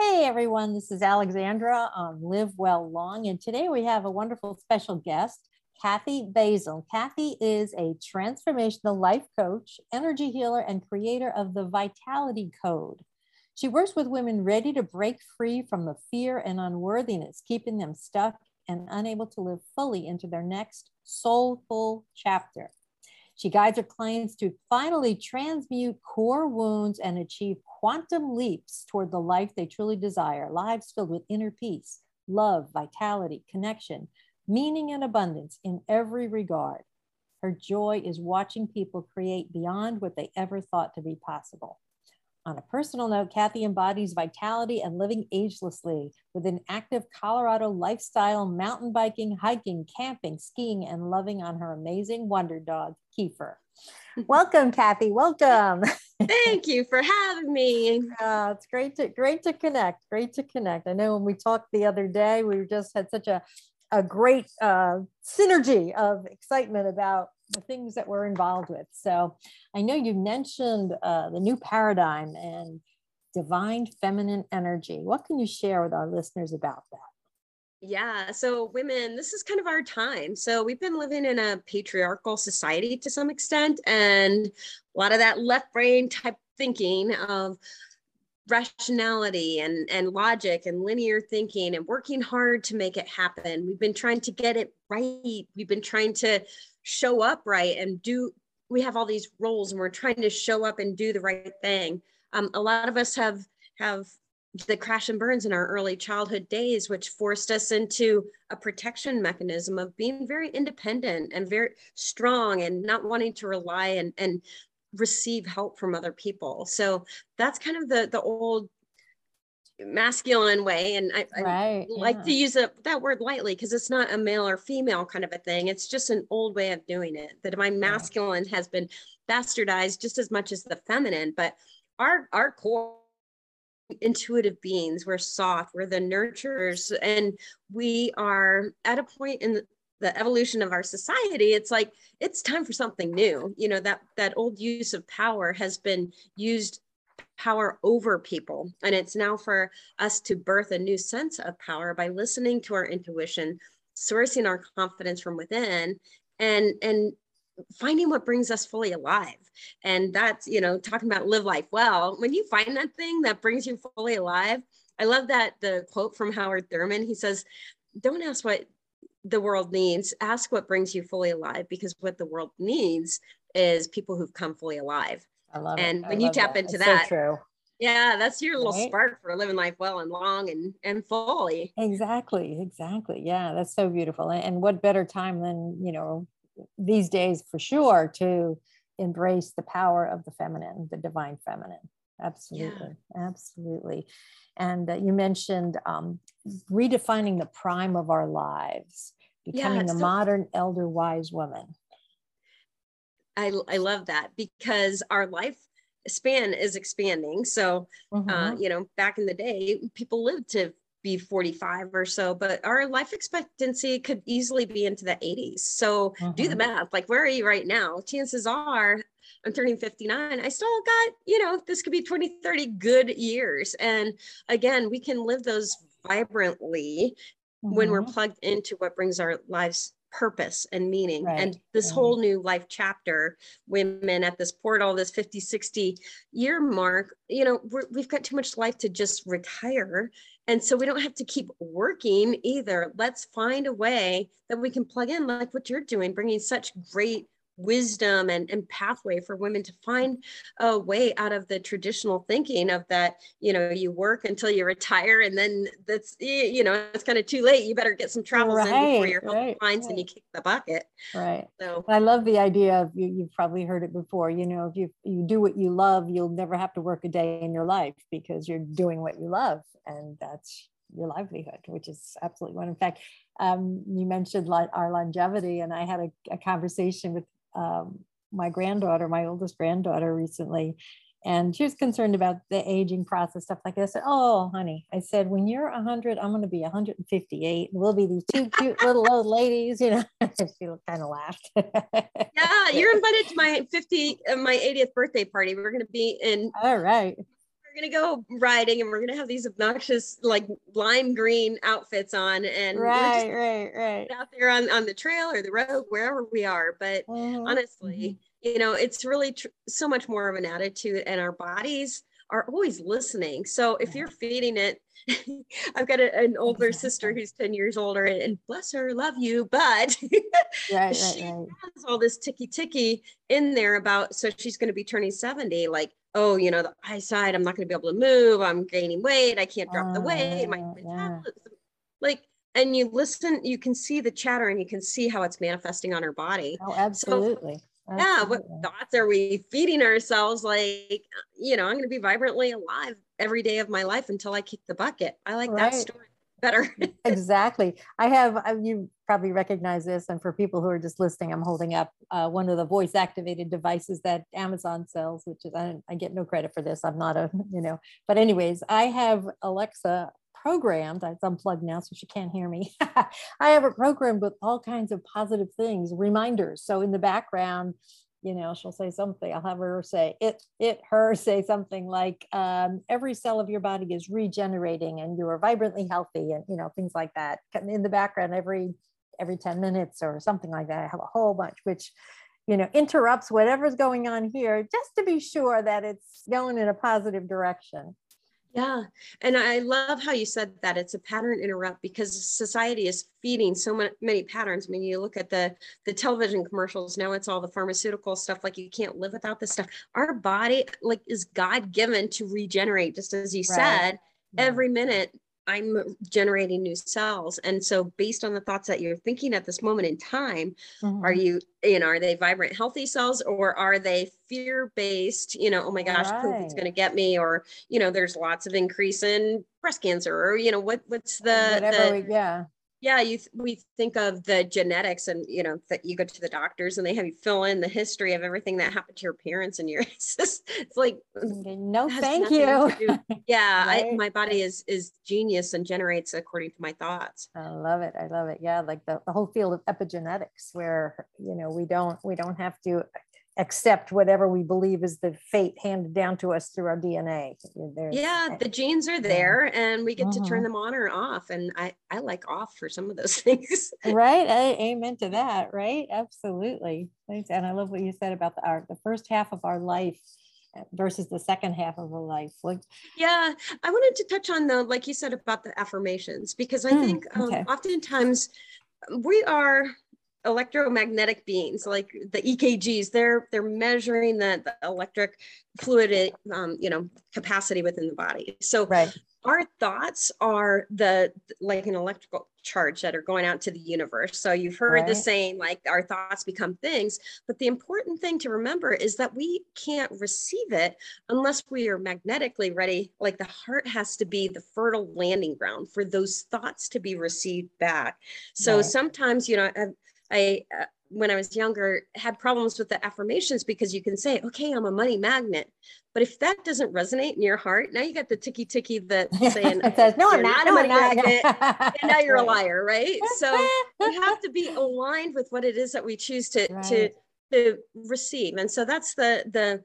Hey everyone, this is Alexandra on Live Well Long, and today we have a wonderful special guest, Kathy Basil. Kathy is a transformational life coach, energy healer, and creator of the Vitality Code. She works with women ready to break free from the fear and unworthiness, keeping them stuck and unable to live fully into their next soulful chapter. She guides her clients to finally transmute core wounds and achieve quantum leaps toward the life they truly desire lives filled with inner peace, love, vitality, connection, meaning, and abundance in every regard. Her joy is watching people create beyond what they ever thought to be possible. On a personal note, Kathy embodies vitality and living agelessly with an active Colorado lifestyle, mountain biking, hiking, camping, skiing, and loving on her amazing wonder dog, Kiefer. Welcome, Kathy. Welcome. Thank you for having me. Uh, it's great to great to connect. Great to connect. I know when we talked the other day, we just had such a a great uh, synergy of excitement about the things that we're involved with. So I know you mentioned uh, the new paradigm and divine feminine energy. What can you share with our listeners about that? Yeah, so women, this is kind of our time. So we've been living in a patriarchal society to some extent, and a lot of that left brain type thinking of rationality and, and logic and linear thinking and working hard to make it happen. We've been trying to get it right. We've been trying to show up right and do we have all these roles and we're trying to show up and do the right thing. Um, a lot of us have have the crash and burns in our early childhood days which forced us into a protection mechanism of being very independent and very strong and not wanting to rely and and receive help from other people. So that's kind of the the old masculine way and i, right, I like yeah. to use a, that word lightly because it's not a male or female kind of a thing it's just an old way of doing it that my masculine yeah. has been bastardized just as much as the feminine but our our core intuitive beings we're soft we're the nurturers and we are at a point in the, the evolution of our society it's like it's time for something new you know that that old use of power has been used power over people. And it's now for us to birth a new sense of power by listening to our intuition, sourcing our confidence from within, and and finding what brings us fully alive. And that's, you know, talking about live life well. When you find that thing that brings you fully alive, I love that the quote from Howard Thurman. He says, Don't ask what the world needs, ask what brings you fully alive, because what the world needs is people who've come fully alive. I love and it. when you tap that. into it's that, so true. Yeah, that's your little right? spark for living life well and long and and fully. Exactly, exactly. Yeah, that's so beautiful. And what better time than you know these days for sure to embrace the power of the feminine, the divine feminine. Absolutely, yeah. absolutely. And uh, you mentioned um, redefining the prime of our lives, becoming yeah, a modern elder wise woman. I, I love that because our life span is expanding. So, uh, mm-hmm. uh, you know, back in the day, people lived to be 45 or so, but our life expectancy could easily be into the 80s. So mm-hmm. do the mm-hmm. math. Like, where are you right now? Chances are I'm turning 59. I still got, you know, this could be 20, 30 good years. And again, we can live those vibrantly mm-hmm. when we're mm-hmm. plugged into what brings our lives purpose and meaning right. and this right. whole new life chapter women at this portal this 50 60 year mark you know we have got too much life to just retire and so we don't have to keep working either let's find a way that we can plug in like what you're doing bringing such great wisdom and, and pathway for women to find a way out of the traditional thinking of that you know you work until you retire and then that's you know it's kind of too late you better get some travels right, in before your health right, right. and you kick the bucket right so i love the idea of you you've probably heard it before you know if you you do what you love you'll never have to work a day in your life because you're doing what you love and that's your livelihood, which is absolutely one. In fact, um, you mentioned our longevity, and I had a, a conversation with um, my granddaughter, my oldest granddaughter, recently, and she was concerned about the aging process, stuff like this. Oh, honey, I said, when you're 100, I'm going to be 158. We'll be these two cute little old ladies, you know. she kind of laughed. yeah, you're invited to my 50, uh, my 80th birthday party. We're going to be in. All right. We're gonna go riding and we're gonna have these obnoxious like lime green outfits on and right right right out there on, on the trail or the road wherever we are but mm-hmm. honestly mm-hmm. you know it's really tr- so much more of an attitude and our bodies are always listening so if you're feeding it I've got a, an older sister who's 10 years older and, and bless her, love you, but right, she right, right. has all this ticky ticky in there about so she's going to be turning 70, like, oh, you know, the eyesight, I'm not going to be able to move, I'm gaining weight, I can't drop uh, the weight, my oh, yeah. like and you listen, you can see the chatter and you can see how it's manifesting on her body. Oh, absolutely. So, yeah what thoughts are we feeding ourselves like you know i'm going to be vibrantly alive every day of my life until i kick the bucket i like right. that story better exactly i have uh, you probably recognize this and for people who are just listening i'm holding up uh, one of the voice activated devices that amazon sells which is I, I get no credit for this i'm not a you know but anyways i have alexa programmed, it's unplugged now so she can't hear me. I have it programmed with all kinds of positive things, reminders. So in the background, you know, she'll say something. I'll have her say it, it, her say something like, um, every cell of your body is regenerating and you are vibrantly healthy and, you know, things like that. In the background, every, every 10 minutes or something like that. I have a whole bunch, which, you know, interrupts whatever's going on here just to be sure that it's going in a positive direction. Yeah. And I love how you said that it's a pattern interrupt because society is feeding so many patterns. I mean, you look at the the television commercials, now it's all the pharmaceutical stuff like you can't live without this stuff. Our body like is God given to regenerate just as you right. said. Yeah. Every minute I'm generating new cells. And so based on the thoughts that you're thinking at this moment in time, mm-hmm. are you, you know, are they vibrant, healthy cells or are they fear-based, you know, oh my gosh, right. COVID's going to get me, or, you know, there's lots of increase in breast cancer or, you know, what, what's the, Whatever the we, yeah yeah you th- we think of the genetics and you know that you go to the doctors and they have you fill in the history of everything that happened to your parents and your it's, just, it's like no thank you. yeah right? I, my body is is genius and generates according to my thoughts. I love it i love it. Yeah like the, the whole field of epigenetics where you know we don't we don't have to accept whatever we believe is the fate handed down to us through our DNA. There's, yeah, the genes are there and we get to turn mm-hmm. them on or off. And I, I like off for some of those things. right. I, amen to that. Right. Absolutely. Thanks. And I love what you said about the, our, the first half of our life versus the second half of our life. Like, yeah, I wanted to touch on though like you said about the affirmations, because I mm, think um, okay. oftentimes we are electromagnetic beings like the ekgs they're they're measuring the, the electric fluid um, you know capacity within the body so right. our thoughts are the like an electrical charge that are going out to the universe so you've heard right. the saying like our thoughts become things but the important thing to remember is that we can't receive it unless we are magnetically ready like the heart has to be the fertile landing ground for those thoughts to be received back so right. sometimes you know I, uh, when I was younger, had problems with the affirmations because you can say, okay, I'm a money magnet. But if that doesn't resonate in your heart, now you got the ticky ticky that saying, it says, no, I'm not, no, a money magnet. and now you're a liar, right? So we have to be aligned with what it is that we choose to, right. to, to receive. And so that's the, the,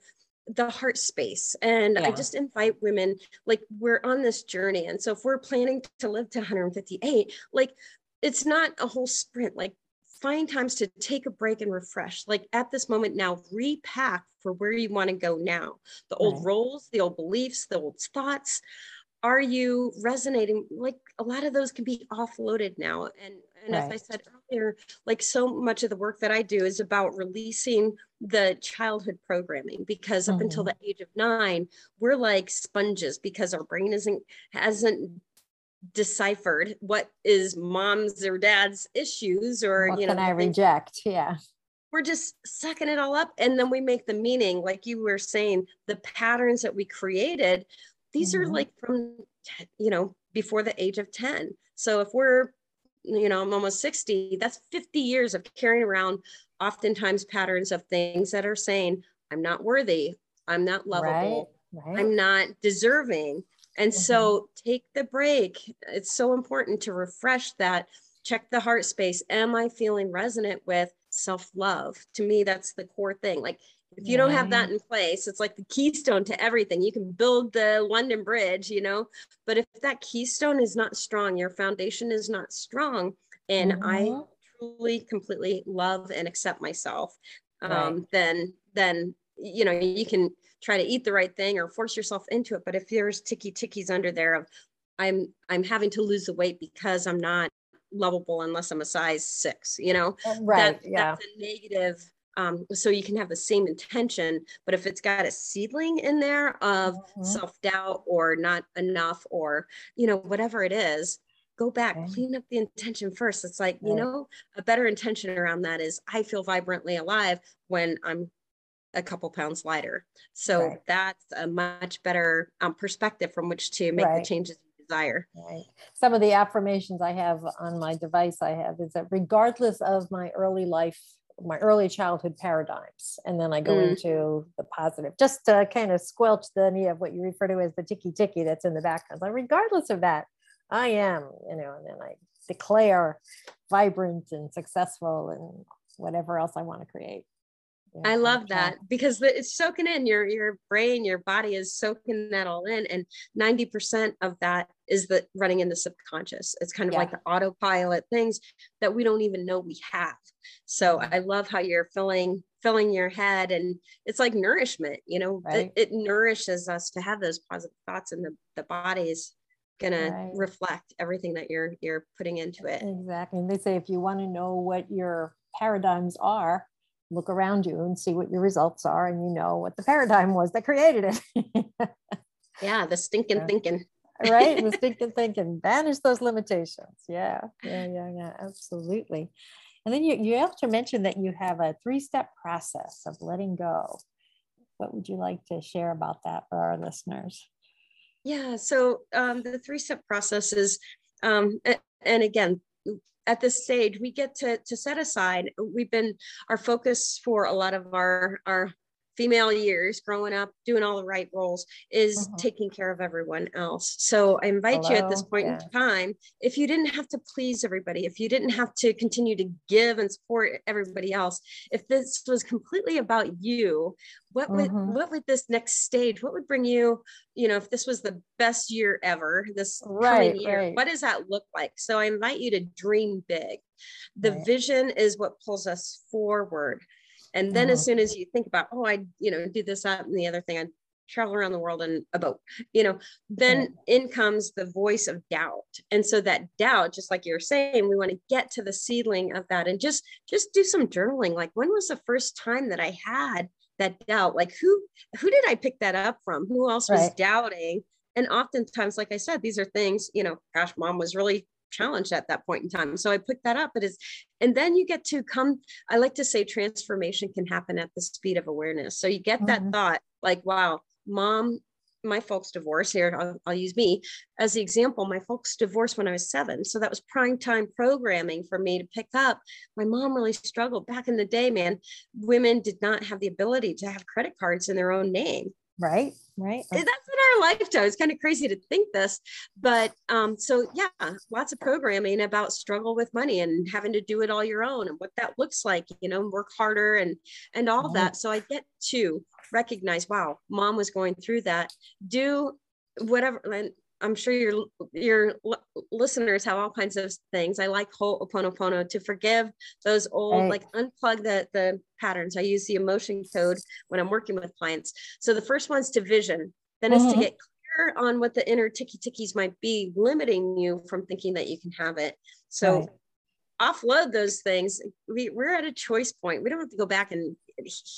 the heart space and yeah. i just invite women like we're on this journey and so if we're planning to live to 158 like it's not a whole sprint like find times to take a break and refresh. Like at this moment now, repack for where you want to go now. The old right. roles, the old beliefs, the old thoughts. Are you resonating? Like a lot of those can be offloaded now. And and right. as I said earlier, like so much of the work that I do is about releasing the childhood programming because up mm-hmm. until the age of nine, we're like sponges because our brain isn't hasn't deciphered what is mom's or dad's issues or what you know can i reject? Yeah. We're just sucking it all up and then we make the meaning like you were saying the patterns that we created these mm-hmm. are like from you know before the age of 10 so if we're you know i'm almost 60 that's 50 years of carrying around oftentimes patterns of things that are saying i'm not worthy. I'm not lovable. Right, right. i'm not deserving and mm-hmm. so take the break. It's so important to refresh that. Check the heart space. Am I feeling resonant with self love? To me, that's the core thing. Like, if you don't have that in place, it's like the keystone to everything. You can build the London Bridge, you know, but if that keystone is not strong, your foundation is not strong. And mm-hmm. I truly, completely love and accept myself, um, right. then, then, you know, you can try to eat the right thing or force yourself into it. But if there's ticky tickies under there of, I'm, I'm having to lose the weight because I'm not lovable unless I'm a size six, you know, right. That, yeah. That's a negative um, so you can have the same intention, but if it's got a seedling in there of mm-hmm. self-doubt or not enough or, you know, whatever it is, go back, okay. clean up the intention first. It's like, you know, a better intention around that is I feel vibrantly alive when I'm a couple pounds lighter. So right. that's a much better um, perspective from which to make right. the changes you desire. Right. Some of the affirmations I have on my device I have is that regardless of my early life my early childhood paradigms and then i go mm. into the positive just to kind of squelch the idea of what you refer to as the ticky ticky that's in the background but regardless of that i am you know and then i declare vibrant and successful and whatever else i want to create yeah, I love that because it's soaking in your your brain, your body is soaking that all in, and ninety percent of that is the running in the subconscious. It's kind of yeah. like the autopilot things that we don't even know we have. So I love how you're filling filling your head, and it's like nourishment. You know, right. it, it, nourishes us to have those positive thoughts, and the the body's gonna right. reflect everything that you're you're putting into it. Exactly. And they say if you want to know what your paradigms are look around you and see what your results are and you know what the paradigm was that created it. Yeah the stinking yeah. thinking. Right the stinking thinking. Banish those limitations. Yeah yeah yeah yeah absolutely. And then you, you also mentioned that you have a three-step process of letting go. What would you like to share about that for our listeners? Yeah so um, the three-step process is um, and again at this stage we get to to set aside. We've been our focus for a lot of our our female years growing up doing all the right roles is mm-hmm. taking care of everyone else so i invite Hello. you at this point yeah. in time if you didn't have to please everybody if you didn't have to continue to give and support everybody else if this was completely about you what would mm-hmm. what would this next stage what would bring you you know if this was the best year ever this right, coming year right. what does that look like so i invite you to dream big the right. vision is what pulls us forward and then as mm-hmm. soon as you think about, oh, I, you know, do this, that, and the other thing, I travel around the world in a boat, you know, then in comes the voice of doubt. And so that doubt, just like you're saying, we want to get to the seedling of that and just just do some journaling. Like when was the first time that I had that doubt? Like who who did I pick that up from? Who else was doubting? And oftentimes, like I said, these are things, you know, gosh, mom was really challenged at that point in time. So I picked that up. It is, and then you get to come. I like to say transformation can happen at the speed of awareness. So you get mm-hmm. that thought, like, wow, mom, my folks divorced here. I'll, I'll, use me as the example. My folks divorced when I was seven. So that was prime time programming for me to pick up. My mom really struggled back in the day, man. Women did not have the ability to have credit cards in their own name. Right right that's our lifetime it's kind of crazy to think this but um so yeah lots of programming about struggle with money and having to do it all your own and what that looks like you know work harder and and all right. that so i get to recognize wow mom was going through that do whatever and I'm sure your your listeners have all kinds of things. I like Ho'oponopono to forgive those old, right. like unplug the the patterns. I use the emotion code when I'm working with clients. So the first one's to vision, then mm-hmm. is to get clear on what the inner ticky tickies might be, limiting you from thinking that you can have it. So right. offload those things. We, we're at a choice point. We don't have to go back and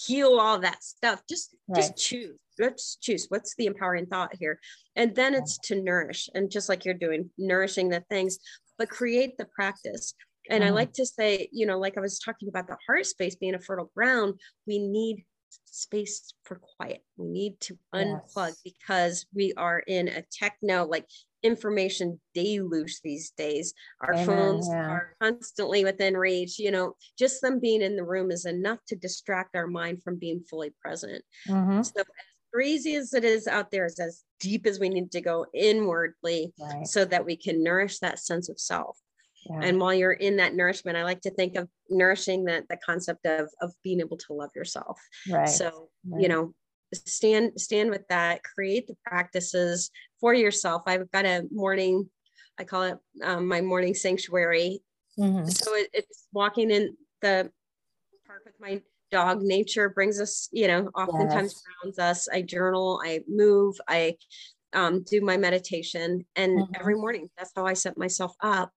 heal all that stuff. Just right. just choose let's choose what's the empowering thought here and then it's to nourish and just like you're doing nourishing the things but create the practice and mm-hmm. i like to say you know like i was talking about the heart space being a fertile ground we need space for quiet we need to unplug yes. because we are in a techno like information deluge these days our Amen, phones yeah. are constantly within reach you know just them being in the room is enough to distract our mind from being fully present mm-hmm. so as crazy as it is out there is as deep as we need to go inwardly right. so that we can nourish that sense of self yeah. and while you're in that nourishment i like to think of nourishing that the concept of of being able to love yourself right so right. you know stand stand with that create the practices for yourself i've got a morning i call it um, my morning sanctuary Mhm. so it, it's walking in the park with my dog nature brings us you know oftentimes Yes. grounds us i journal i move i um, do my meditation and Mhm. every morning that's how i set myself up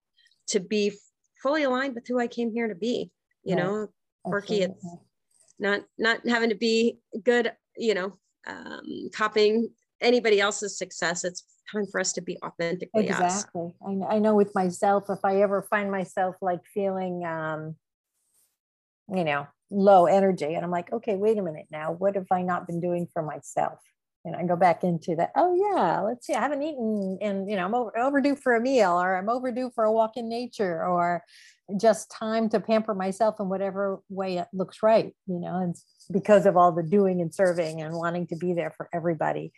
to be fully aligned with who i came here to be you Right. know quirky it's not not having to be good you know um copying anybody else's success. It's time for us to be authentically us. Exactly. I, I know with myself if i ever find myself like feeling um you know low energy and i'm like okay wait a minute now. What have i not been doing for myself and i go back into that oh yeah let's see i haven't eaten and you know i'm over, overdue for a meal or i'm overdue for a walk in nature or just time to pamper myself in whatever way it looks right you know and because of all the doing and serving and wanting to be there for everybody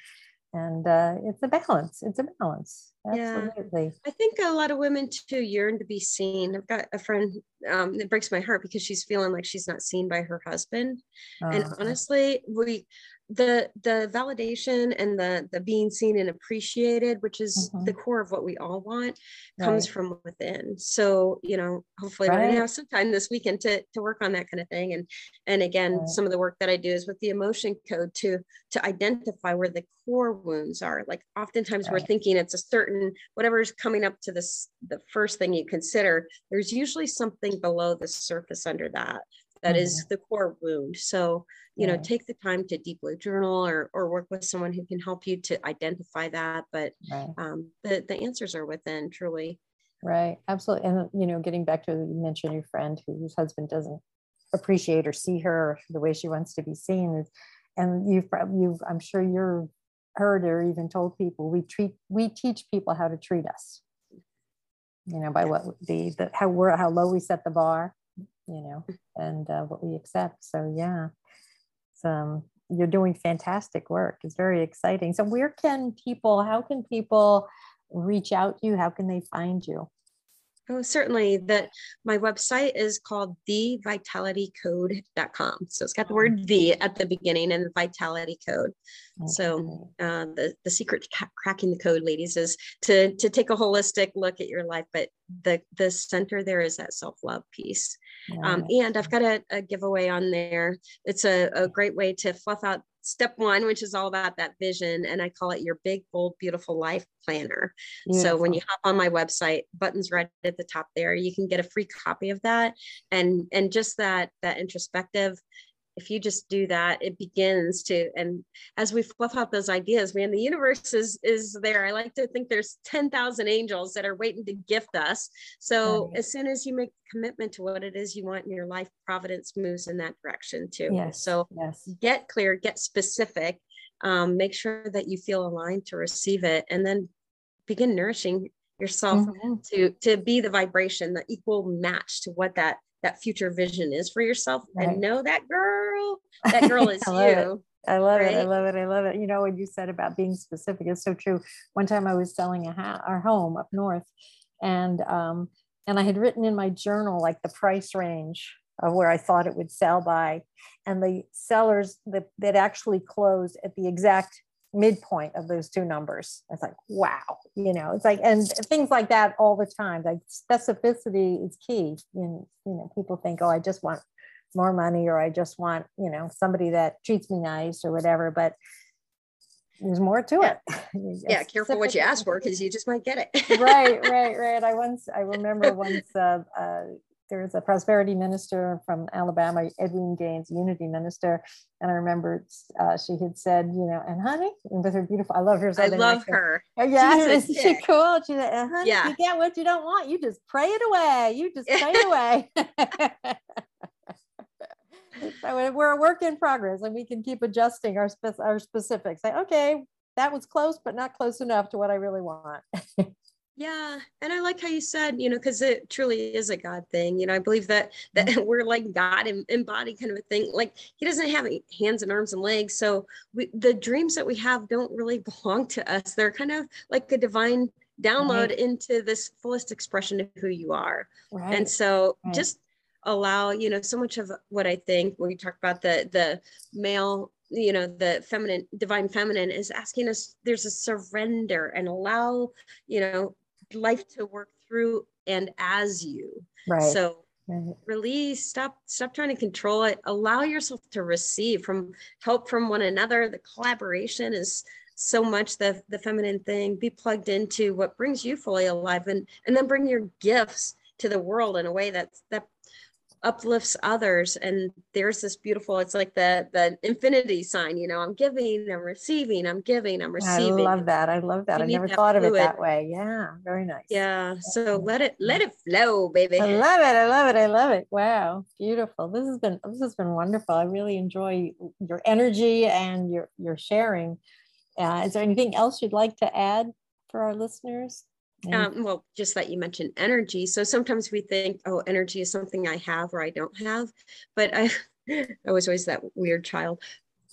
and uh, it's a balance it's a balance Yeah. absolutely I think a lot of women too yearn to be seen. I've got a friend um, that breaks my heart because she's feeling like she's not seen by her husband. and Uh, honestly, we the the validation and the the being seen and appreciated, which is Mhm. the core of what we all want, comes Right. from within. So you know, hopefully Right. have some time this weekend to to work on that kind of thing. And and again, Right. some of the work that I do is with the emotion code to to identify where the core wounds are. Like oftentimes we're thinking it's a certain whatever's coming up to this the first thing you consider. There's usually something below the surface under that that is the core wound. So you know take the time to deeply journal or or work with someone who can help you to identify that but right. um the the answers are within truly. Right. Absolutely. And you know getting back to you mentioned your friend whose husband doesn't appreciate or see her the way she wants to be seen and you've you've i'm sure you're heard or even told people we treat we teach people how to treat us. You know by what the, the how we're how low we set the bar you know and uh, what we accept. So yeah it's, um you're doing fantastic work. It's very exciting. So where can people how can people reach out to you? How can they find you? Oh certainly. That my website is called thevitalitycode.com so it's got the word the at the beginning and the vitality code. So uh, the the secret to cracking the code ladies is to to take a holistic look at your life but the the center there is that self-love piece Um, and I've got a, a giveaway on there. It's a, a great way to fluff out step one, which is all about that vision. And I call it your big, bold, beautiful life planner. So when you hop on my website, buttons right at the top there, you can get a free copy of that. And and just that that introspective, if you just do that, it begins to and as we fluff out those ideas, man, the universe is is there. I like to think there's 10,000 angels that are waiting to gift us. So Right. as soon as you make a commitment to what it is you want in your life, providence moves in that direction too. yes So yes get clear, get specific, um, make sure that you feel aligned to receive it, and then begin nourishing yourself Mhm. to to be the vibration, the equal match to what that that future vision is for yourself. Right. And know that girl, that girl is I love it. you. I love it. I love it. I love it. You know what you said about being specific is so true. One time I was selling a ha- our home up north, and um, and I had written in my journal like the price range of where I thought it would sell by, and the sellers that that actually closed at the exact midpoint of those two numbers. It's like, wow, you know, it's like and things like that all the time. Like specificity is key. And you know, people think, oh, I just want more money or I just want, you know, somebody that treats me nice or whatever, but there's more to Yeah. it. Yeah, careful what you ask for because you just might get it. right, right, right. I once, I remember once uh, uh, there was a prosperity minister from Alabama, Edwene Gaines, unity minister. And I remember uh, she had said, you know, and honey, and with her beautiful, I love her. I love her. Oh, yeah, She's isn't she cool? She said, uh, honey, Yeah. you get what you don't want. You just pray it away. You just pray it away. so we're a work in progress, and we can keep adjusting our spec- our specifics. Like, okay, that was close, but not close enough to what I really want. Yeah, and I like how you said, you know, because it truly is a God thing. You know, I believe that that mm-hmm. we're like God em- embodied kind of a thing. Like He doesn't have hands and arms and legs, so we, the dreams that we have don't really belong to us. They're kind of like a divine mm-hmm. download Right. into this fullest expression of who you are. Right. And so, right. just allow you know so much of what i think when we talk about the the male you know the feminine divine feminine is asking us there's a surrender and allow you know life to work through and as you. Right. So right. release stop stop trying to control it. Allow yourself to receive from help from one another. The collaboration is so much the the feminine thing. Be plugged into what brings you fully alive and and then bring your gifts to the world in a way that's that uplifts others and there's this beautiful it's like the the infinity sign you know i'm giving i'm receiving i'm giving i'm receiving i love that i love that You i never that thought of it that way yeah very nice yeah so let it let it flow baby I love it. I love it. I love it. Wow, beautiful. This has been this has been wonderful. I really enjoy your energy and your your sharing. Uh, is there anything else you'd like to add for our listeners? Any- um, well just that you mentioned energy. So sometimes we think oh energy is something i have or i don't have but i i was always that weird child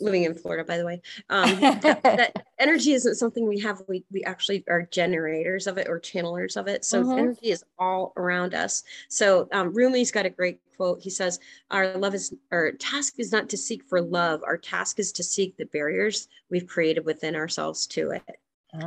living in florida by the way. Um, that, that energy isn't something we have. We, we actually are generators of it or channelers of it. So Mhm. energy is all around us. So um, rumi's got a great quote. He says our love is our task is not to seek for love. Our task is to seek the barriers we've created within ourselves to it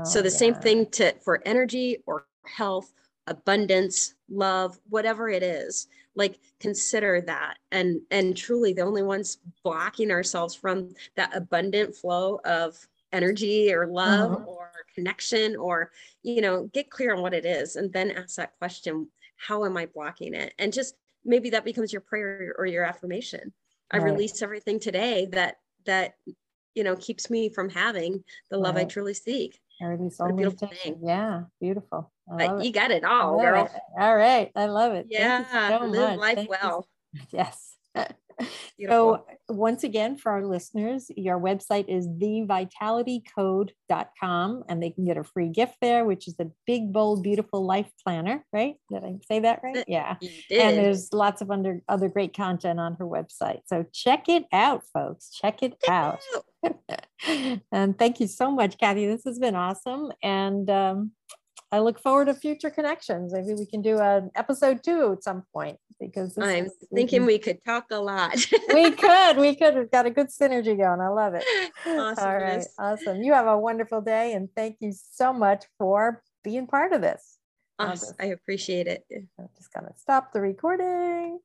so Oh, the same thing to for energy or health abundance love whatever it is like consider that. And and truly the only ones blocking ourselves from that abundant flow of energy or love Mhm. or connection or you know get clear on what it is and then ask that question how am i blocking it? And just maybe that becomes your prayer or your affirmation. I release everything today that that you know keeps me from having the love i truly seek Or these What a own beautiful thing. Yeah, beautiful. I but it. you got it all girl it. All right. I love it. You yeah so live much. life Thank you well Yes. So once again, for our listeners, your website is thevitalitycode.com and they can get a free gift there, which is the big, bold, beautiful life planner, right? Did I say that right? Yeah. And there's lots of under, other great content on her website. So check it out, folks. Check it out. and thank you so much, Kathy. This has been awesome. And um, I look forward to future connections. Maybe we can do an episode two at some point because i'm is- thinking can- we could talk a lot we could, we could. We've got a good synergy going. I love it. All right, awesome. You have a wonderful day, and thank you so much for being part of this. Awesome. i appreciate it I'm just gonna stop the recording.